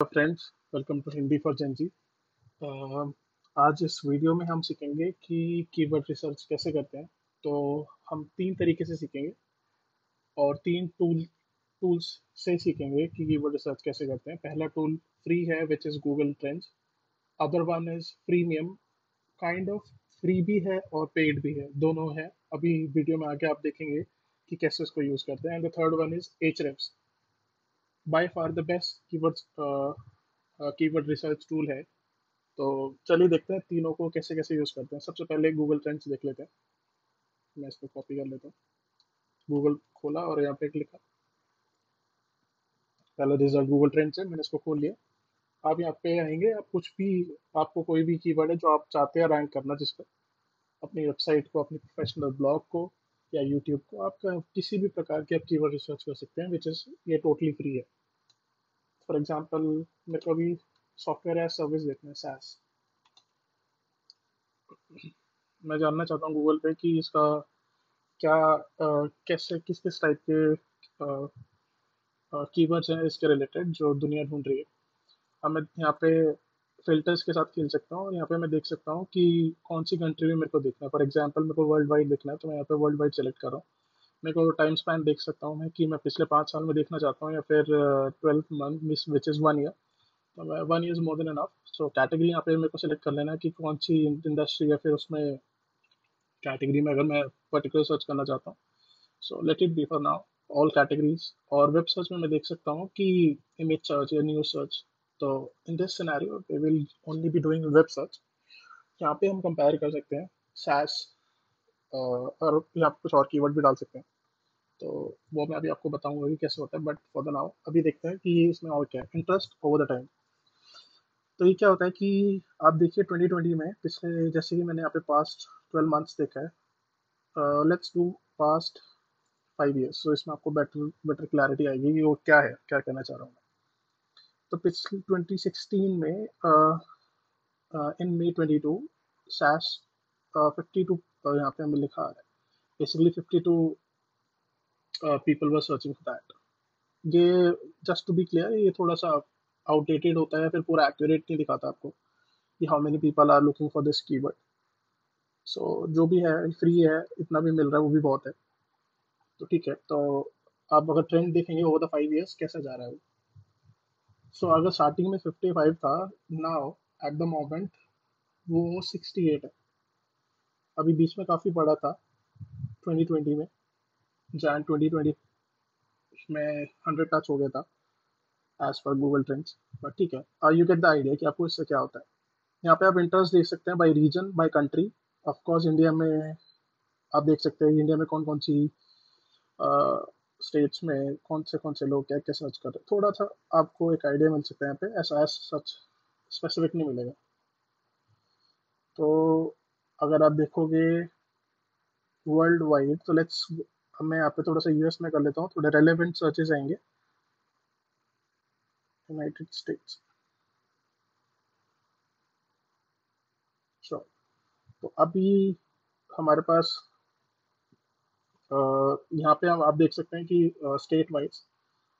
Friends welcome to Hindi for gen Z आज इस video में हम सीखेंगे कि कीवर्ड रिसर्च कैसे करते हैं। तो हम तीन तरीके से सीखेंगे और तीन टूल टूल्स से सीखेंगे कि कीवर्ड रिसर्च कैसे करते हैं। पहला टूल फ्री है which is Google trends other one is premium kind of free भी है और पेड भी है। दोनों है। अभी वीडियो में आके आप देखेंगे कि कैसे उसको यूज़ करते हैं। And the third one is H by far the best keywords keyword research tool है। तो चलिए देखते हैं तीनों को कैसे कैसे यूज़ करते हैं। सबसे पहले गूगल ट्रेंड्स देख लेते हैं। मैं इसको कॉपी कर लेता हूँ। गूगल खोला और यहाँ पे लिखा। पहला रिज़ल्ट गूगल ट्रेंड्स है, मैंने इसको खोल लिया। आप यहाँ पे आएँगे, आप कुछ भी, आपको कोई भी कीवर्ड है जो आप चाहते हैं रैंक करना, जिस पर अपनी वेबसाइट को, अपनी प्रोफेशनल ब्लॉग को या यूट्यूब को, आप किसी भी प्रकार के आप कीवर्ड रिसर्च कर सकते हैं विच इज़ ये टोटली फ्री है। फॉर एग्ज़ाम्पल मेरे को अभी सॉफ्टवेयर एज सर्विस देखना है सैस मैं जानना चाहता हूँ गूगल पे कि इसका क्या आ, कैसे किस किस टाइप के कीवर्ड्स हैं इसके रिलेटेड जो दुनिया ढूंढ रही है। अब मैं यहाँ पे फिल्टर्स के साथ खेल सकता हूँ यहाँ पे मैं देख सकता हूँ कि कौन सी कंट्री में मेरे को देखना है। फॉर एग्जांपल मेरे को वर्ल्ड वाइड देखना है तो मैं यहाँ पे वर्ल्ड वाइड सेलेक्ट कर रहा हूँ। मेरे को टाइम स्पैन देख सकता हूँ मैं कि मैं पिछले पाँच साल में देखना चाहता हूँ या फिर twelfth month miss which is one year तो मैं one year more than enough so category यहाँ पे मेरे को सिलेक्ट कर लेना है कि कौन सी इंडस्ट्री या फिर उसमें कैटेगरी में अगर मैं पर्टिकुलर सर्च करना चाहता हूँ. So let it be for now all categories और वेब सर्च में मैं देख सकता हूँ कि इमेज सर्च या न्यूज़ सर्च तो in this scenario we will only be doing web search यहाँ पे हम कंपेयर कर सकते हैं. सैस और यहाँ पर कुछ और कीवर्ड भी डाल सकते हैं। तो वो मैं अभी आपको बताऊँगा कि कैसे होता है बट फॉर द नाउ अभी देखते हैं कि इसमें और क्या है। इंटरेस्ट ओवर द टाइम तो ये क्या होता है कि आप देखिए 2020 में पिछले, जैसे कि मैंने यहाँ पे पास्ट 12 मंथ्स देखा है let's do past five years so इसमें आपको बेटर बेटर क्लैरिटी आएगी कि वो क्या है, क्या कहना चाह रहा हूँ तो पिछले 2016 में इन मे 22 सैस 52 तो यहाँ पे हमें लिखा आ रहा है। Basically fifty two people were searching for that ये जस्ट टू बी क्लियर ये थोड़ा सा आउटडेटेड होता है फिर पूरा एक्यूरेट नहीं दिखाता आपको कि how many people are looking for this keyword. सो जो भी है फ्री है इतना भी मिल रहा है वो भी बहुत है। तो ठीक है तो आप अगर ट्रेंड देखेंगे ओवर द फाइव ईयर्स कैसा जा रहा है सो so, अगर स्टार्टिंग में 55 था नाउ एट द मोमेंट वो 68 है। अभी बीच में काफ़ी बड़ा था 2020 में। जैन 2020 में हंड्रेड टच हो गया था as per Google trends but ठीक है यू गेट द आइडिया कि आपको इससे क्या होता है। यहाँ पे आप इंटरेस्ट देख सकते हैं by region by country of course India में आप देख सकते हैं इंडिया में कौन कौन सी स्टेट्स uh, में कौन से कौन से लोग क्या क्या सर्च कर रहे हैं। थोड़ा सा आपको एक आइडिया मिल सकता है यहाँ पे ऐसा सच स्पेसिफिक नहीं मिलेगा। तो अगर आप देखोगे वर्ल्ड वाइड तो लेट्स मैं यहाँ पे थोड़ा सा यूएस में कर लेता हूँ, थोड़े रेलेवेंट सर्चेज आएँगे। यूनाइटेड स्टेट्स तो अभी हमारे पास यहाँ पे आप देख सकते हैं कि state wise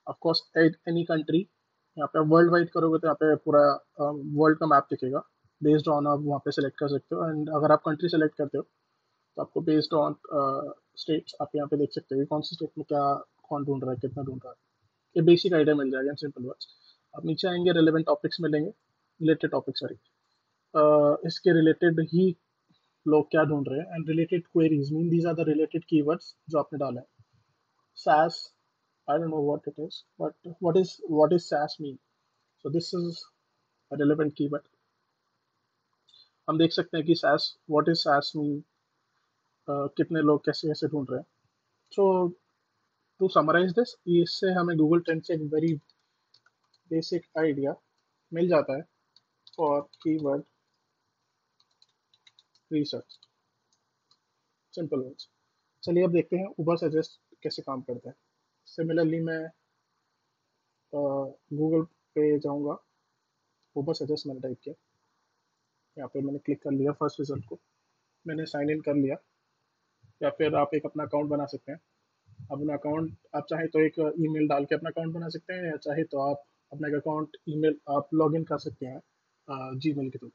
of course at any country यहाँ पे आप वर्ल्ड वाइड करोगे तो यहाँ पे पूरा वर्ल्ड का मैप दिखेगा। बेस्ड ऑन आप वहाँ पे सेलेक्ट कर सकते हो। एंड अगर आप कंट्री सेलेक्ट करते हो तो आपको बेस्ड ऑन स्टेट्स आप यहाँ पे देख सकते हो कौन से स्टेट में क्या कौन ढूंढ रहा है, कितना ढूंढ रहा है। ये बेसिक आइडिया मिल जाएगा सिंपल वर्ड्स आप नीचे आएँगे रिलेवेंट टॉपिक्स मिलेंगे रिलेटेड टॉपिक सॉरी इसके रिलेटेड ही लोग क्या ढूंढ रहे हैं? And related queries mean these are the related keywords जो आपने डाला है। SAS I don't know what it is, but what is what is SAS mean? So this is a relevant keyword हम देख सकते हैं कि what is SAS mean? uh, कितने लोग कैसे कैसे ढूंढ रहे हैं? सो टू समराइज दिस इससे हमें गूगल ट्रेंड से एक वेरी बेसिक आइडिया मिल जाता है for keyword research simple words चलिए अब देखते हैं ऊबर सजेस्ट कैसे काम करता है. सिमिलरली मैं गूगल पे जाऊँगा. ऊबर सजेस्ट मैंने टाइप किया. यहाँ पे मैंने क्लिक कर लिया फ़र्स्ट रिज़ल्ट को। मैंने साइन इन कर लिया। या फिर आप एक अपना अकाउंट बना सकते हैं। अपना अकाउंट आप चाहे तो एक ईमेल डाल के अपना अकाउंट बना सकते हैं या चाहे तो आप अपना एक अकाउंट ईमेल आप लॉगिन कर सकते हैं जी मेल के थ्रू।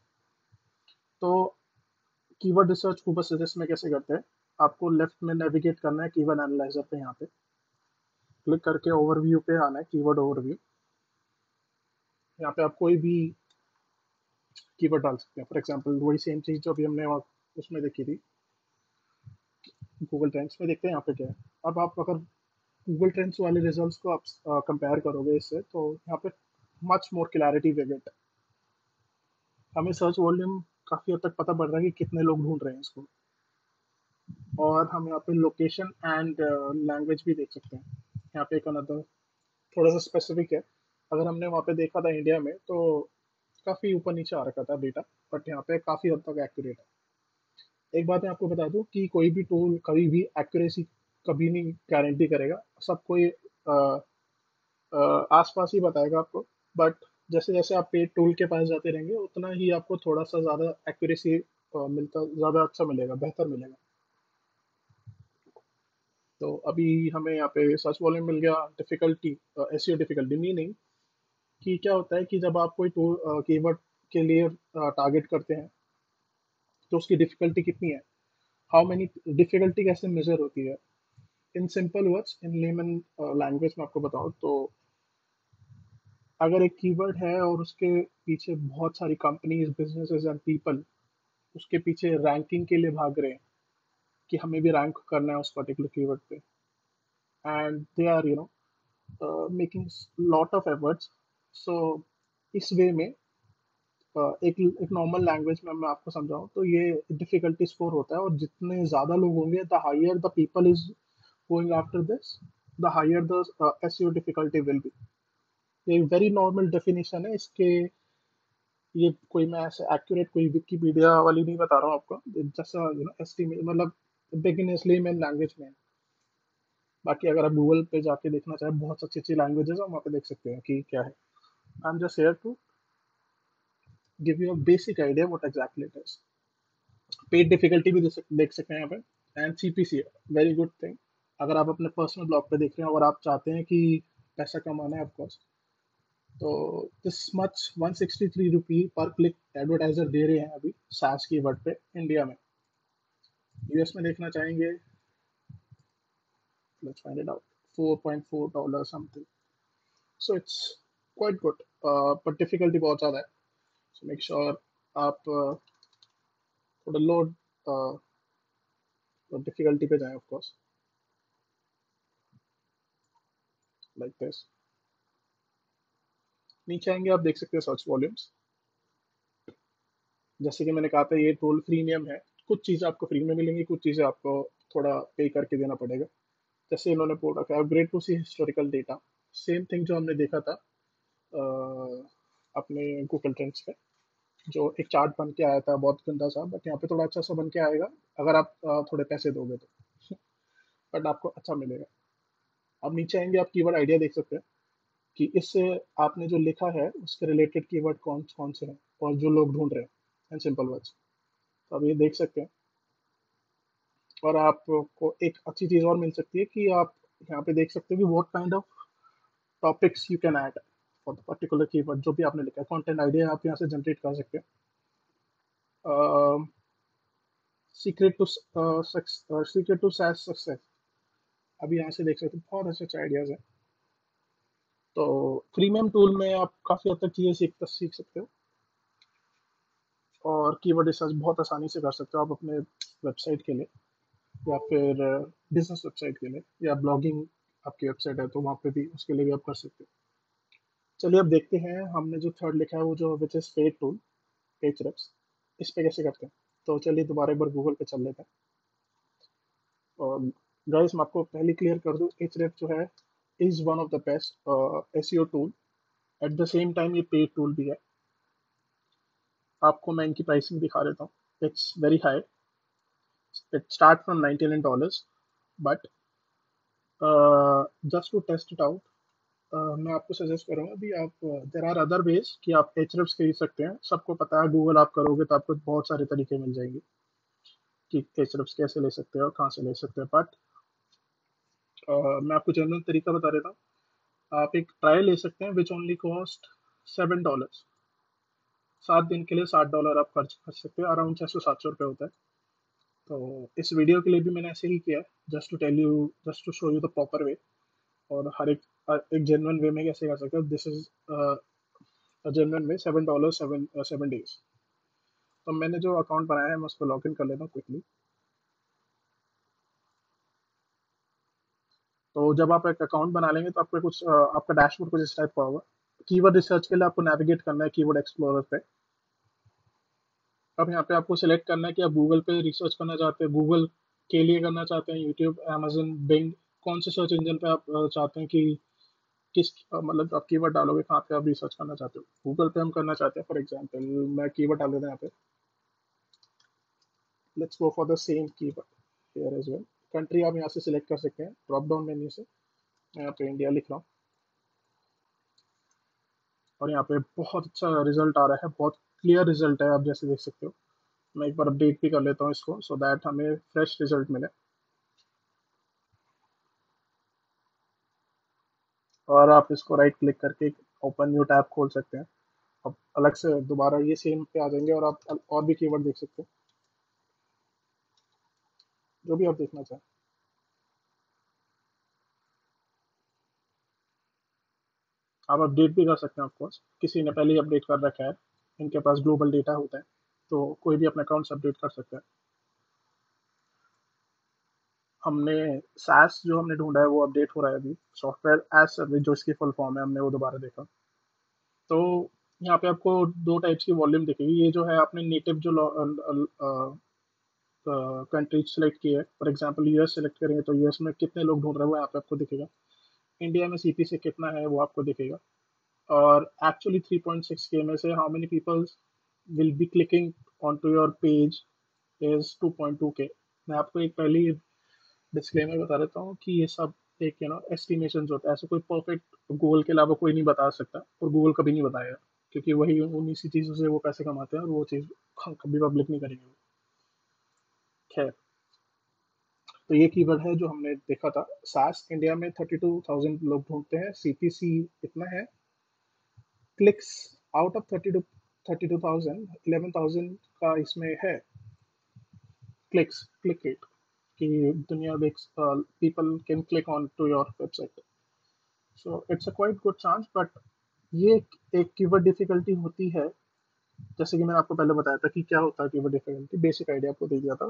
तो कीवर्ड रिसर्च बस सजेस्ट में कैसे करते हैं? आपको लेफ़्ट में नेविगेट करना है कीवर्ड एनालाइजर पे यहाँ पे। क्लिक करके ओवरव्यू पे आना है कीवर्ड ओवरव्यू यहाँ पे आप कोई भी कीवर्ड डाल सकते हैं। फॉर एग्जांपल वही सेम चीज़ जो अभी हमने उसमें देखी थी। गूगल ट्रेंड्स में देखते हैं, यहाँ पे क्या है। अब आप अगर गूगल ट्रेंड्स वाले रिजल्ट्स को आप कंपेयर करोगे इससे तो यहाँ पे much more clarity we get हमें सर्च वॉल्यूम काफ़ी हद तक पता पड़ रहा है कि कितने लोग ढूंढ रहे हैं इसको। और हम यहाँ पे लोकेशन एंड लैंग्वेज भी देख सकते हैं। यहाँ पे एक अनदर थोड़ा सा स्पेसिफिक है। अगर हमने वहाँ पे देखा था इंडिया में तो काफ़ी ऊपर नीचे आ रखा था डेटा बट यहाँ पे काफ़ी हद तक एक्यूरेट है। एक बात मैं आपको बता दूँ कि कोई भी टूल कभी भी एक्यूरेसी कभी नहीं गारंटी करेगा। सब कोई आस पास ही बताएगा आपको। बट जैसे जैसे आप पेड टूल के पास जाते रहेंगे, उतना ही आपको थोड़ा सा ज़्यादा एक्यूरेसी मिलता, ज़्यादा अच्छा मिलेगा, बेहतर मिलेगा। तो अभी हमें यहाँ पे सर्च वॉल्यूम मिल गया डिफ़िकल्टी एस डिफ़िकल्टी मीनिंग कि क्या होता है कि जब आप कोई कीवर्ड के लिए टारगेट करते हैं तो उसकी डिफ़िकल्टी कितनी है? हाउ मैनी डिफ़िकल्टी कैसे मेजर होती है? In simple words in layman language में आपको बताऊँ तो अगर एक कीवर्ड है और उसके पीछे बहुत सारी कंपनीज़ बिजनेसेस एंड पीपल उसके पीछे रैंकिंग के लिए भाग रहे हैं, कि हमें भी रैंक करना है उस पर्टिकुलर कीवर्ड पे। And they are you know making lot of efforts so इस वे में एक एक नॉर्मल लैंग्वेज में मैं आपको समझाऊँ तो ये डिफिकल्टी स्कोर होता है और जितने ज़्यादा लोग होंगे the higher the people is going after this the higher the S difficulty will be ये वेरी नॉर्मल डेफिनेशन है, इसके ये कोई मैं ऐसे एक्यूरेट कोई विकीपीडिया वाली नहीं बता रहा हूँ आपको, जैसा यू नो मतलब बिगिनर्स लेमन लैंग्वेज में बाकी अगर आप गूगल पे जाके देखना चाहें, बहुत अच्छी अच्छी लैंग्वेजेस है, वहाँ पे देख सकते हैं कि क्या है। Am just here to give you a basic idea what exactly it is paid difficulty भी देख सकते हैं यहाँ पे. And CPC very good thing अगर आप अपने पर्सनल ब्लॉग पे देख रहे हैं और आप चाहते हैं कि पैसा कमाना है ऑफकोर्स तो दिस मच 163 रुपी पर क्लिक एडवर्टाइजर दे रहे हैं अभी सास की वर्ड पे इंडिया में. यूएस में देखना चाहेंगे. Let's find it out. 4.4 dollar something. So it's quite good. Uh, but difficulty बहुत ज़्यादा है so make sure आप uh, थोड़ा लोड uh, difficulty पे जाएँ of course. Like this. नीचे आएँगे आप देख सकते हैं सर्च वॉल्यूम्स जैसे कि मैंने कहा था ये टूल प्रीमियम है। कुछ चीज़ें आपको फ्री में मिलेंगी कुछ चीज़ें आपको थोड़ा पे करके देना पड़ेगा। जैसे इन्होंने बोल रखा है upgrade to see historical data same thing जो हमने देखा था अपने गूगल ट्रेंड्स पे, जो एक चार्ट बन के आया था, बहुत गंदा सा बट यहाँ पे थोड़ा अच्छा सा बन के आएगा। अगर आप थोड़े पैसे दोगे तो। बट आपको अच्छा मिलेगा। अब नीचे आएँगे, आप कीवर्ड आइडिया देख सकते हैं कि इससे आपने जो लिखा है, उसके रिलेटेड कीवर्ड कौन कौन से हैं, और जो लोग ढूंढ रहे हैं एंड सिंपल वर्ड्स तो आप ये देख सकते हैं। और आपको एक अच्छी चीज़ और मिल सकती है कि आप यहाँ पे देख सकते हो कि what kind of topics you can add for the particular keyword जो भी आपने लिखा है कंटेंट आइडिया आप यहाँ से जनरेट कर सकते हैं। Secret to secret to SaaS success अभी यहाँ से देख सकते हैं, बहुत अच्छे अच्छे आइडियाज़ हैं। तो प्रीमियम टूल में आप काफ़ी हद तक चीज़ें सीख सीख सकते हो। और कीवर्ड रिसर्च बहुत आसानी से कर सकते हो आप अपने वेबसाइट के लिए, या फिर बिज़नेस वेबसाइट के लिए, या ब्लॉगिंग आपकी वेबसाइट है तो वहाँ पे भी उसके लिए भी आप कर सकते हो। चलिए अब देखते हैं हमने जो थर्ड लिखा है वो जो which is paid tool page reps इस पर कैसे करते हैं? तो चलिए दोबारा एक बार गूगल पे चल लेते हैं। और गाइस मैं आपको पहले क्लियर कर दूँ एच रेप जो है one of the best uh, SEO tool. At the same time ये पेड टूल भी है। आपको मैं इनकी प्राइसिंग दिखा देता हूँ। It's very high it start from ninety nine dollars but just to test it मैं आपको सजेस्ट करूँगा अभी आप देर आर अदर वेज कि आप एच खरीद सकते हैं। सबको पता है गूगल आप करोगे तो आपको बहुत सारे तरीके मिल जाएँगे कि एच कैसे ले सकते हैं और कहाँ से ले सकते हैं। बट मैं आपको जनरल तरीका बता देता हूँ। आप एक ट्रायल ले सकते हैं which only cost seven dollar सात दिन के लिए सात डॉलर आप खर्च कर सकते हैं। अराउंड छः सौ, सात सौ रुपये होता है। तो इस वीडियो के लिए भी मैंने ऐसे ही किया just to tell you just to show you the proper way और हर एक एक जेनवन वे में कैसे कर सकते हो? This is genuine way seven dollar seven seven days तो मैंने जो अकाउंट बनाया है, मैं उसको लॉग इन कर लेता हूँ क्विकली तो जब आप एक अकाउंट बना लेंगे तो आपको कुछ आपका डैशबोर्ड कुछ इस टाइप का होगा. कीवर्ड रिसर्च के लिए आपको नेविगेट करना है कीवर्ड एक्सप्लोरर पे. अब यहाँ पे आपको सिलेक्ट करना है कि आप गूगल पे रिसर्च करना चाहते हैं गूगल के लिए करना चाहते हैं यूट्यूब अमेजन बिंग कौन से सर्च इंजन पे आप चाहते हैं कि किस मतलब आप कीवर्ड डालोगे, कहाँ पे आप रिसर्च करना चाहते हो? गूगल पे हम करना चाहते हैं फॉर एग्जांपल मैं कीवर्ड डाल देता यहाँ पे। Let's go for the same keyword here as well country आप यहाँ से सिलेक्ट कर सकते हैं ड्रॉप डाउन मेन्यू से। यहाँ पे इंडिया लिख रहा हूँ। और यहाँ पे बहुत अच्छा रिज़ल्ट आ रहा है, बहुत क्लियर रिज़ल्ट है, आप जैसे देख सकते हो। मैं एक बार अपडेट भी कर लेता हूँ इसको सो so दैट हमें फ्रेश रिज़ल्ट मिले। और आप इसको राइट क्लिक करके ओपन न्यू टैब खोल सकते हैं। अब अलग से दोबारा ये सेम पे आ जाएँगे और आप और भी कीवर्ड देख सकते हैं। जो भी आप देखना चाहें। आप अपडेट भी कर सकते हैं ऑफकोर्स किसी ने पहले ही अपडेट कर रखा है। इनके पास ग्लोबल डेटा होता है तो कोई भी अपना अकाउंट्स अपडेट कर सकता है। हमने सास जो हमने ढूंढा है वो अपडेट हो रहा है अभी। सॉफ्टवेयर एज सर्विस जो इसकी फुल फॉर्म है, हमने वो दोबारा देखा। तो यहाँ पे आपको दो टाइप्स की वॉल्यूम दिखेगी। ये जो है आपने नेटिव जो कंट्रीज़ सेलेक्ट की है। फॉर एग्जांपल यूएस सेलेक्ट करेंगे तो यूएस में कितने लोग ढूंढ रहे हैं वो यहाँ पे आपको दिखेगा। इंडिया में सीपी से कितना है वो आपको दिखेगा। और एक्चुअली 3.6 के में से how many people will be clicking on to your page is 2.2 के मैं आपको एक पहली डिस्क्लेमर बता देता हूँ कि ये सब एक यू नो एस्टिमेशन होता है। ऐसा कोई परफेक्ट गूगल के अलावा कोई नहीं बता सकता और गूगल कभी नहीं बताएगा, क्योंकि वही उन्हीं सी चीज़ों से वो पैसे कमाते हैं और वो चीज़ कभी पब्लिक नहीं करेंगे खैर तो ये कीवर्ड है जो हमने देखा था। सास इंडिया में थर्टी टू थाउज़ेंड लोग ढूंढते हैं। सीपीसी कितना है। Clicks out of thirty two thirty two thousand eleven thousand का इसमें है। क्लिक्स क्लिक रेट कि दुनिया देख people can click on to your website so it's a quite good chance but ये एक कीवर्ड डिफिकल्टी होती है। जैसे कि मैंने आपको पहले बताया था कि क्या होता है कीवर्ड डिफिकल्टी बेसिक आइडिया आपको दे दिया था।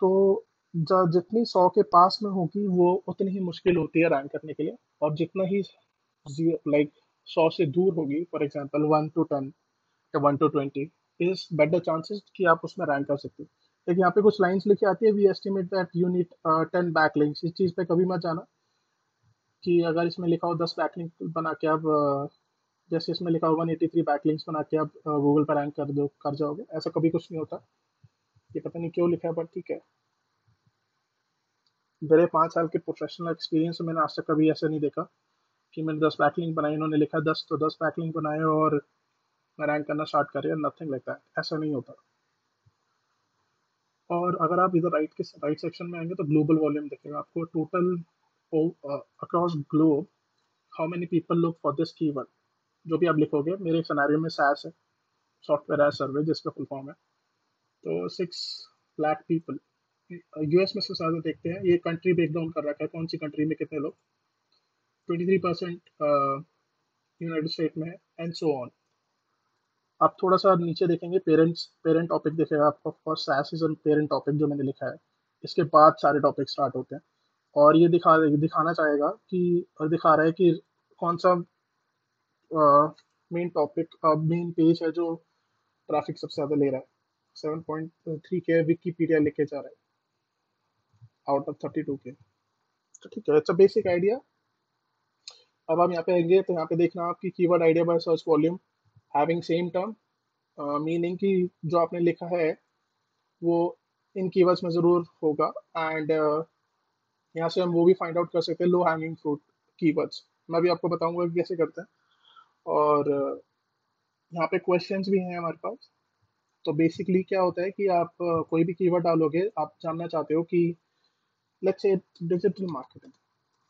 तो जितनी सौ के पास में होगी, वो उतनी ही मुश्किल होती है रैंक करने के लिए। और जितना ही लाइक सौ से दूर होगी for example one two ten या one two twenty is better chances कि आप उसमें रैंक कर सकते हो। लेकिन यहाँ पे कुछ लाइंस लिखी आती है we estimate that you need ten back links इस चीज़ पे कभी मत जाना कि अगर इसमें लिखा हो दस बैक लिंक बना के आप जैसे इसमें लिखा हो one eighty three back links बना के आप गूगल पर रैंक कर दो, कर जाओगे। ऐसा कभी कुछ नहीं होता। ये पता नहीं क्यों लिखा है पर ठीक है। मेरे पाँच साल के प्रोफेशनल एक्सपीरियंस में मैंने आज तक कभी ऐसा नहीं देखा कि मैंने दस बैकलिंग बनाई, इन्होंने लिखा दस तो दस बैकलिंग बनाए और मैं रैंक करना स्टार्ट करें नथिंग लाइक दैट ऐसा नहीं होता। और अगर आप इधर राइट के राइट सेक्शन में आएँगे तो ग्लोबल वॉल्यूम दिखेगा। आपको total across globe how many people look for this keyword जो भी आप लिखोगे, मेरे सिनेरियो में सैस है सॉफ्टवेयर एज सर्विस जिसका फुल फॉर्म है। तो सिक्स लाख पीपल यूएस में से ज़्यादा देखते हैं। ये कंट्री ब्रेकडाउन कर रखा है, कौन सी कंट्री में कितने लोग? Twenty three percent United State में है एंड सो ऑन आप थोड़ा सा नीचे देखेंगे पेरेंट्स पेरेंट टॉपिक दिखेगा आपको first SaaS is parent topic जो मैंने लिखा है। इसके बाद सारे टॉपिक स्टार्ट होते हैं। और ये दिखा, दिखाना चाहेगा कि, और दिखा रहा है कि कौन सा मेन टॉपिक मेन पेज है जो ट्रैफ़िक सबसे ज़्यादा ले रहा है। सेवन पॉइंट थ्री के विकीपीडिया लिखे जा रहा है। आउट ऑफ़ थर्टी टू के तो ठीक है इट्स बेसिक आइडिया अब हम यहाँ पे आएँगे तो यहाँ पे देखना आपकी keyword idea by search volume having same term meaning कि जो आपने लिखा है वो इन कीवर्ड्स में ज़रूर होगा एंड uh, यहाँ से हम वो भी फाइंड आउट कर सकते हैं लो हैंगिंग फ्रूट कीवर्ड्स मैं भी आपको बताऊँगा कि कैसे करते हैं। और uh, यहाँ पे क्वेश्चंस भी हैं हमारे पास। तो बेसिकली क्या होता है कि आप uh, कोई भी कीवर्ड डालोगे आप जानना चाहते हो कि say digital marketing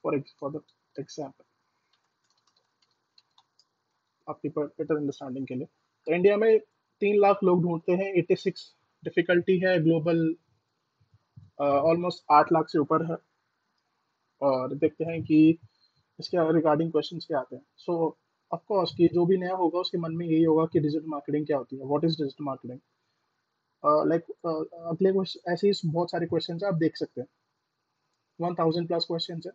for for the example आपकी बेटर अंडरस्टैंडिंग के लिए। तो इंडिया में तीन लाख लोग ढूंढते हैं एट्टी सिक्स डिफिकल्टी है ग्लोबल ऑलमोस्ट आठ लाख से ऊपर है। और देखते हैं कि इसके रिगार्डिंग क्वेश्चन क्या आते हैं। सो ऑफ़ कोर्स कि जो भी नया होगा, उसके मन में यही होगा कि डिजिटल मार्केटिंग क्या होती है। What is digital marketing like अगले ऐसे ही बहुत सारे क्वेश्चन है, आप देख सकते हैं। वन थाउज़ेंड प्लस क्वेश्चन है।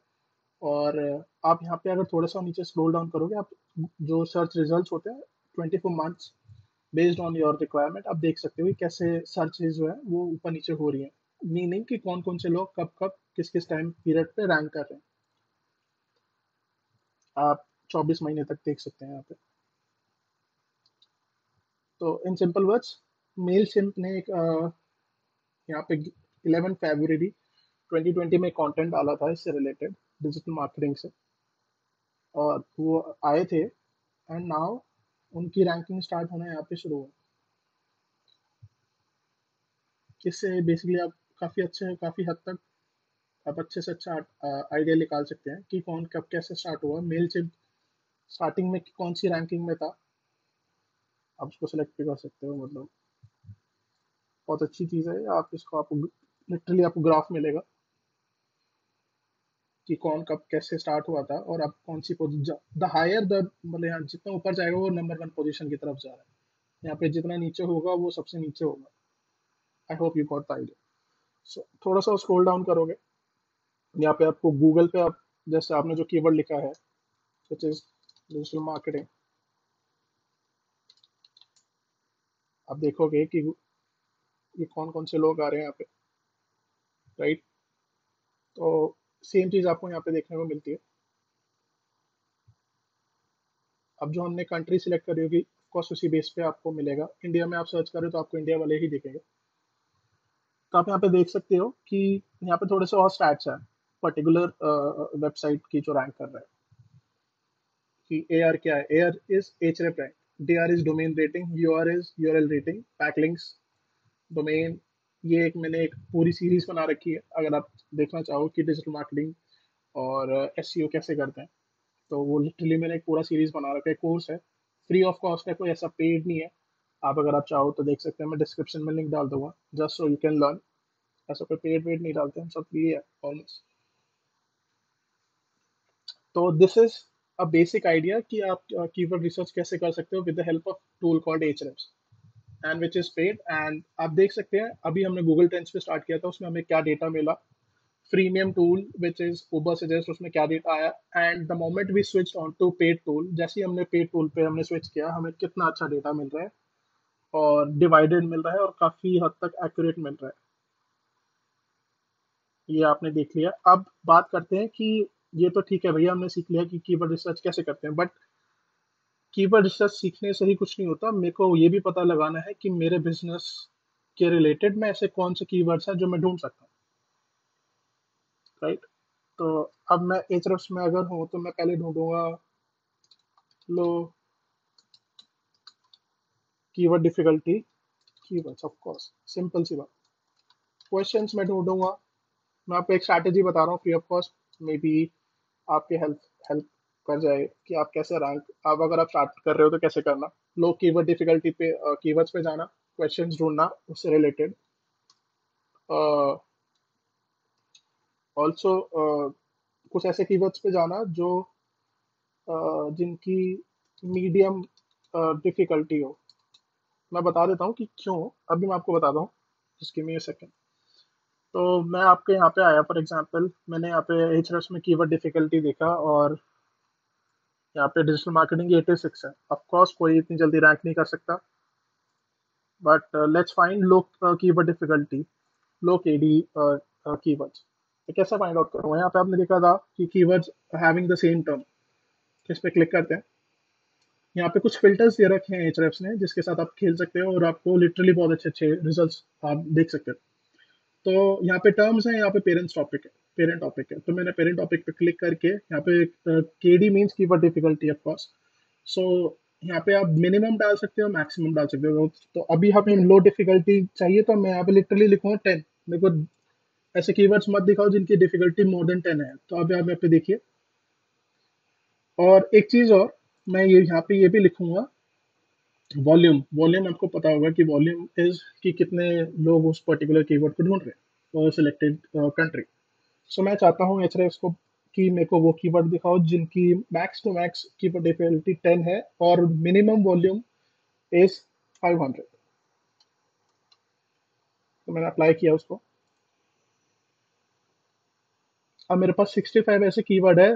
और आप यहाँ पे अगर थोड़ा सा नीचे स्क्रोल डाउन करोगे, आप जो सर्च रिजल्ट्स होते हैं twenty four months based on your requirement आप देख सकते हो कैसे सर्चेज जो है, वो ऊपर नीचे हो रही है। मीनिंग कि कौन कौन से लोग कब कब किस किस टाइम पीरियड पे रैंक कर रहे हैं। आप 24 महीने तक देख सकते हैं यहाँ पे। तो इन सिंपल वर्ड्स मेल सिंप ने एक यहाँ पे 11 फरवरी 2020 में कंटेंट डाला था इससे रिलेटेड डिजिटल मार्केटिंग से। और वो आए थे एंड नाउ उनकी रैंकिंग स्टार्ट होना यहाँ पे शुरू हुआ। जिससे बेसिकली आप काफ़ी अच्छे, काफ़ी हद तक आप अच्छे से अच्छा आइडिया निकाल सकते हैं कि कौन कब कैसे स्टार्ट हुआ। मेल से स्टार्टिंग में कौन सी रैंकिंग में था। आप उसको सेलेक्ट भी कर सकते हो मतलब बहुत अच्छी चीज़ है। आप इसको आपको लिटरली आपको ग्राफ मिलेगा। कि कौन कब कैसे स्टार्ट हुआ था और अब कौन सी द हायर द मतलब यहाँ जितना ऊपर जाएगा वो नंबर वन पोजीशन की तरफ़ जा रहा है। यहाँ पे जितना नीचे होगा वो सबसे नीचे होगा। I hope you got the idea so थोड़ा सा स्क्रॉल डाउन करोगे। यहाँ पे आपको गूगल पे आप, जैसे आपने जो कीवर्ड लिखा है विच इज़ डिजिटल मार्केटिंग आप देखोगे कि ये कौन कौन से लोग आ रहे हैं यहाँ पे राइट right? तो सेम चीज़ आपको यहाँ पे देखने को मिलती है। अब जो हमने कंट्री सिलेक्ट करी होगी ऑफकोर्स उसी बेस पे आपको मिलेगा। इंडिया में आप सर्च करें तो आपको इंडिया वाले ही दिखेंगे। तो आप यहाँ पे देख सकते हो कि यहाँ पे थोड़े से और स्टैट्स हैं पर्टिकुलर वेबसाइट की जो रैंक कर रहा है। कि ए आर क्या है? ए आर इज़ एच rape rank D R is domain rating U R is URL rating backlinks domain ये एक मैंने एक पूरी सीरीज़ बना रखी है अगर आप देखना चाहो कि डिजिटल मार्केटिंग और एस uh, कैसे करते हैं। तो वो लिटरली मैंने एक पूरा सीरीज़ बना रखा है कोर्स है। फ्री ऑफ़ कॉस्ट है कोई ऐसा पेड नहीं है। आप अगर आप चाहो तो देख सकते हैं मैं डिस्क्रिप्शन में लिंक डाल दूँगा just so you can learn ऐसा कोई पेड वेड नहीं डालते हम सब फ्री है ऑलमोस्ट तो this is a basic idea कि आप कीवर्ड रिसर्च कैसे कर सकते हो with the help of tool called H and which is paid and आप देख सकते हैं, अभी हमने गूगल ट्रेंड्स पे स्टार्ट किया था, उसमें हमें क्या डेटा मिला? Premium tool which is Ubersuggest उसमें क्या डेटा आया? And the moment we switch on to paid tool जैसे हमने पेड टूल पे हमने स्विच किया, हमें कितना अच्छा डेटा मिल रहा है, और डिवाइडेड मिल रहा है, और काफ़ी हद तक एक्यूरेट मिल रहा है। ये आपने देख लिया। अब बात करते हैं कि ये तो ठीक है भैया, हमने सीख लिया कि कीवर्ड रिसर्च कैसे करते हैं बट कीवर्ड रिसर्च सीखने से ही कुछ नहीं होता। मेरे को ये भी पता लगाना है कि मेरे बिज़नेस के रिलेटेड में ऐसे कौन से कीवर्ड्स हैं जो मैं ढूंढ सकता हूँ। राइट तो अब मैं एच में अगर हूँ तो मैं पहले ढूंढूँगा, low, keyword difficulty, keywords of course simple सी बात। क्वेश्चंस में ढूंढूँगा। मैं आपको एक स्ट्रैटेजी बता रहा हूँ free of cost may be आपके हेल्प हेल्प कर जाए कि आप कैसे रैंक आप अगर आप स्टार्ट कर रहे हो तो कैसे करना? लो कीवर्ड डिफिकल्टी पे कीवर्ड्स पे जाना क्वेश्चंस ढूंढना उससे रिलेटेड ऑल्सो कुछ ऐसे कीवर्ड्स पे जाना जो uh, जिनकी मीडियम डिफिकल्टी हो। मैं बता देता हूँ कि क्यों अभी मैं आपको बताता हूँ जिसकी मी सेकेंड तो मैं आपके यहाँ पे आया फॉर एग्जांपल मैंने यहाँ पे एच में कीवर्ड डिफिकल्टी देखा और यहाँ पे डिजिटल मार्केटिंग एटी सिक्स है। ऑफकोर्स कोई इतनी जल्दी रैंक नहीं कर सकता। But let's find low keyword difficulty low K D keywords तो कैसे फाइंड आउट करूँगा यहाँ पे आपने देखा था कि keywords having the same term इस पर क्लिक करते हैं? यहाँ पे कुछ फिल्टर्स दे रखे हैं एच ने, जिसके साथ आप खेल सकते हो और आपको लिटरली बहुत अच्छे अच्छे रिज़ल्ट आप देख सकते हो। तो यहाँ पे टर्म्स हैं, यहाँ पे पेरेंट्स टॉपिक है। पेरेंट टॉपिक है। तो मैंने पेरेंट टॉपिक पे क्लिक करके यहाँ पे के डी मीन्स की keyword difficulty of course so यहाँ पे आप मिनिमम डाल सकते हो मैक्सिमम डाल सकते हो। तो अभी हमें लो डिफिकल्टी चाहिए तो मैं यहाँ पे लिटरली लिखूँगा टेन मेरे को ऐसे कीवर्ड्स मत दिखाओ जिनकी डिफिकल्टी मोर देन टेन है। तो अब आप यहाँ पे देखिए। और एक चीज़ और, मैं ये यहाँ पे ये भी लिखूँगा। वॉल्यूम वॉल्यूम आपको पता होगा कि वॉल्यूम इज़ कि कितने लोग उस पर्टिकुलर कीवर्ड को ढूंढ रहे हैं। सिलेक्टेड कंट्री सो मैं चाहता हूँ एच को कि मेरे को वो कीवर्ड दिखाओ जिनकी max to max keyword difficulty ten है और minimum volume is five hundred तो मैंने अप्लाई किया उसको। अब मेरे पास 65 ऐसे कीवर्ड है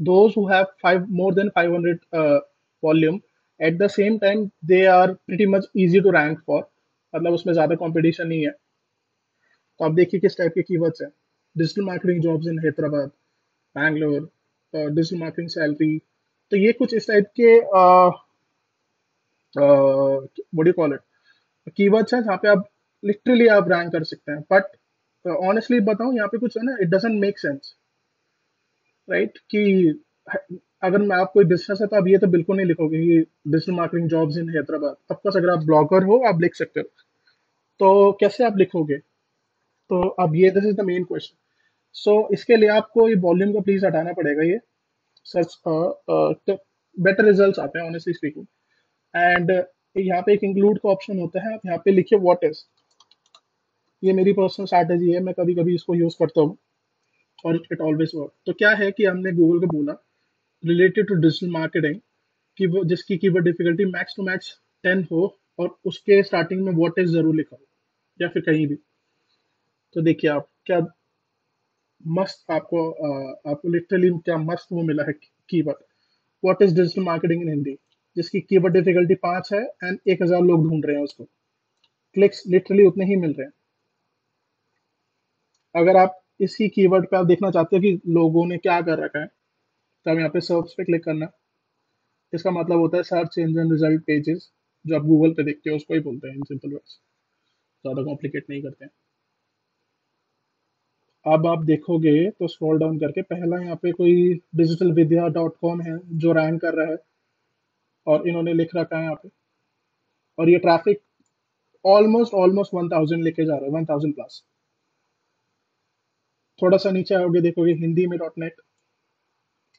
those who have five more than 500 volume at the same time they are pretty much easy to rank for मतलब उसमें ज़्यादा कंपटीशन नहीं है। तो आप देखिए किस टाइप के कीवर्ड्स हैं। Digital marketing jobs in Hyderabad Bangalore digital marketing salary तो ये कुछ इस टाइप के बड़ी कॉल इट कीवर्ड्स हैं जहाँ पे आप लिटरली आप रैंक कर सकते हैं। बट ऑनेस्टली बताऊँ, यहाँ पे कुछ है ना it doesn't make sense right कि अगर मैं आप कोई बिज़नेस है तो आप ये तो बिल्कुल नहीं लिखोगे कि digital marketing jobs in Hyderabad of course अगर आप ब्लॉगर हो, आप लिख सकते हो। तो कैसे आप लिखोगे? तो अब ये this is the main question so so, इसके लिए आपको ये वॉल्यूम को प्लीज़ हटाना पड़ेगा ये। सर्च बेटर रिज़ल्ट आते हैं ऑनेस्टली स्पीकिंग एंड यहाँ पे एक इंक्लूड का ऑप्शन होता है। आप यहाँ पे लिखिए व्हाट इज़ ये मेरी पर्सनल स्ट्रैटेजी है मैं कभी कभी इसको यूज़ करता हूँ। और इट ऑलवेज वर्क तो क्या है कि हमने गूगल को बोला रिलेटेड टू डिजिटल मार्केटिंग कि वो जिसकी keyword difficulty max to max ten हो और उसके स्टार्टिंग में वॉट इज़ ज़रूर लिखा हो या फिर कहीं भी। तो देखिए आप क्या मस्त आपको आपको लिटरली क्या मस्त वो मिला है keyword what is digital marketing in Hindi जिसकी कीवर्ड डिफिकल्टी पाँच है एंड एक हज़ार लोग ढूंढ रहे हैं उसको। क्लिक्स लिटरली उतने ही मिल रहे हैं। अगर आप इसी कीवर्ड पे आप देखना चाहते हो कि लोगों ने क्या कर रखा है तो आप यहाँ पे सर्च पे क्लिक करना। इसका मतलब होता है सर्च इंजन रिज़ल्ट पेजेस जो आप गूगल पे देखते हो, उसको ही बोलते हैं इन सिंपल वर्ड्स ज़्यादा कॉम्प्लिकेट नहीं करते हैं। अब आप देखोगे तो स्क्रॉल डाउन करके पहला यहाँ पे कोई डिजिटल विद्या डॉट कॉम है जो रैंक कर रहा है और इन्होंने लिख रखा है यहाँ पे। और ये traffic almost almost one thousand लेके जा रहा है वन थाउज़ेंड प्लस थोड़ा सा नीचे आओगे, देखोगे हिंदी में डॉट नेट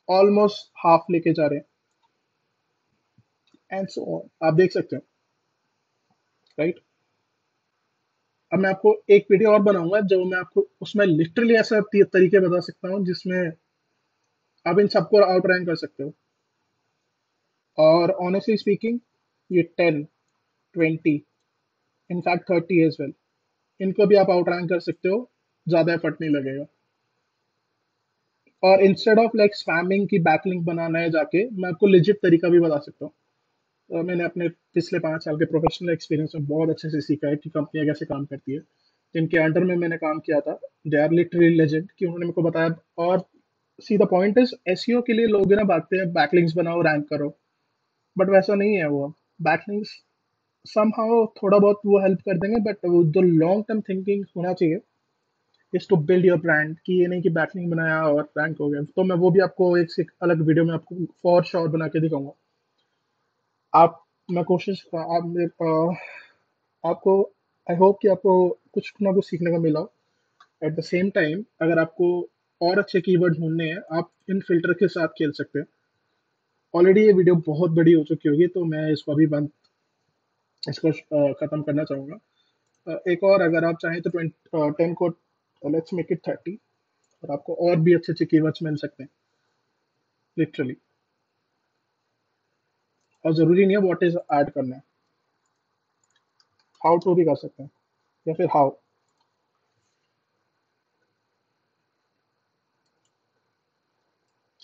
ऑलमोस्ट हाफ़ लेके जा रहे हैं। एंड सो ऑन आप देख सकते हो। राइट अब मैं आपको एक वीडियो और बनाऊँगा, जो मैं आपको उसमें लिटरली ऐसा तरीके बता सकता हूँ, जिसमें आप इन सबको आउट रैंक कर सकते हो। और ऑनेस्टली स्पीकिंग ये ten twenty in fact thirty as well इनको भी आप आउट रैंक कर सकते हो, ज़्यादा एफर्ट नहीं लगेगा। और इंस्टेड ऑफ़ लाइक स्पैमिंग की बैकलिंक बनाना है जाके, मैं आपको लिजिट तरीका भी बता सकता हूँ। तो मैंने अपने पिछले पाँच साल के प्रोफेशनल एक्सपीरियंस में बहुत अच्छे से सीखा है कि कंपनियाँ कैसे काम करती है। जिनके अंडर में मैंने काम किया था दे आर लिटरली लेजेंड कि उन्होंने मेरे को बताया। और सी द पॉइंट इज़ एस के लिए लोग ना, भागते हैं बैकलिंग्स बनाओ रैंक करो। बट वैसा नहीं है वो। बैकलिंग्स सम थोड़ा बहुत वो हेल्प कर देंगे बट जो लॉन्ग टर्म थिंकिंग होना चाहिए is to build your brand कि ये नहीं कि बैकलिंग बनाया और रैंक हो गया। तो मैं वो भी आपको एक से अलग वीडियो में आपको फॉर श्योर बना के दिखाऊँगा। आप, मैं कोशिश आप आपको आई होप कि आपको कुछ ना कुछ सीखने का मिला। एट द सेम टाइम अगर आपको और अच्छे कीवर्ड ढूँढने हैं, आप इन फ़िल्टर के साथ खेल सकते हैं। ऑलरेडी ये वीडियो बहुत बड़ी हो चुकी होगी तो मैं इसको अभी बंद, इसको ख़त्म करना चाहूँगा। एक और, अगर आप चाहें तो टेन को लेट्स मेक इट थर्टी और आपको और भी अच्छे अच्छे कीवर्ड्स मिल सकते हैं। लिटरली और ज़रूरी नहीं है वॉट इज़ एड करना हाउ टू भी कर सकते हैं, या फिर how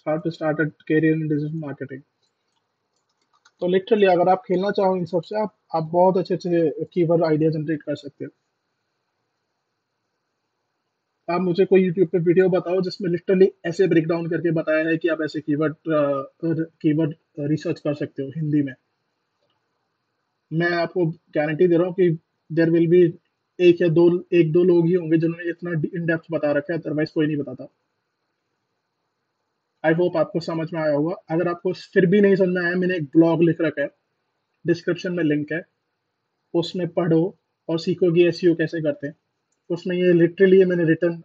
how to start career in digital marketing तो लिटरली अगर आप खेलना चाहो इन सबसे आप आप बहुत अच्छे अच्छे कीवर्ड आइडिया जनरेट कर सकते हो। आप मुझे कोई यूट्यूब पे वीडियो बताओ जिसमें लिटरली ऐसे ब्रेक डाउन करके बताया है कि आप ऐसे कीवर्ड कीवर्ड रिसर्च कर सकते हो हिंदी में। मैं आपको गारंटी दे रहा हूँ कि देर विल बी एक या दो, एक दो लोग ही होंगे जिन्होंने इतना इन डेप्थ बता रखा है अदरवाइज़ कोई नहीं बताता। आई होप आपको समझ में आया होगा। अगर आपको फिर भी नहीं समझ में आया, मैंने एक ब्लॉग लिख रखा है। डिस्क्रिप्शन में लिंक है। उसमें पढ़ो और सीखोगे एस e कैसे करते हैं। उसमें ये लिटरली मैंने रिटर्न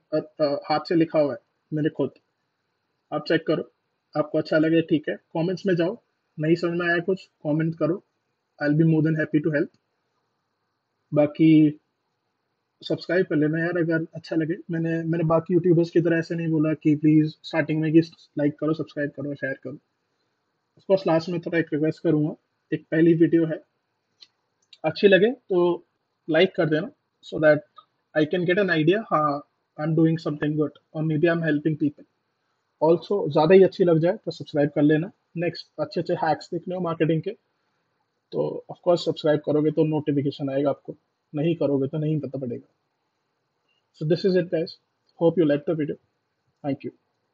हाथ से लिखा हुआ है, मेरे खुद। आप चेक करो, आपको अच्छा लगे, ठीक है। कमेंट्स में जाओ, नहीं समझ में आया कुछ कमेंट करो। I be more than happy to help बाकी सब्सक्राइब कर लेना यार, अगर अच्छा लगे। मैंने मैंने बाकी यूट्यूबर्स की तरह ऐसे नहीं बोला कि प्लीज़ स्टार्टिंग में कि लाइक करो सब्सक्राइब करो शेयर करो। ऑफकोर्स लास्ट में थोड़ा एक रिक्वेस्ट करूँगा। एक पहली वीडियो है। अच्छी लगे तो लाइक कर देना so that I can get an idea हाँ समथिंग गुड और maybe I am helping people also ज़्यादा ही अच्छी लग जाए तो सब्सक्राइब कर लेना। नेक्स्ट अच्छे अच्छे हैक्स देखने हो मार्केटिंग के तो ऑफकोर्स सब्सक्राइब करोगे तो नोटिफिकेशन आएगा आपको। नहीं करोगे तो नहीं पता पड़ेगा। So this is it guys hope you like the video thank you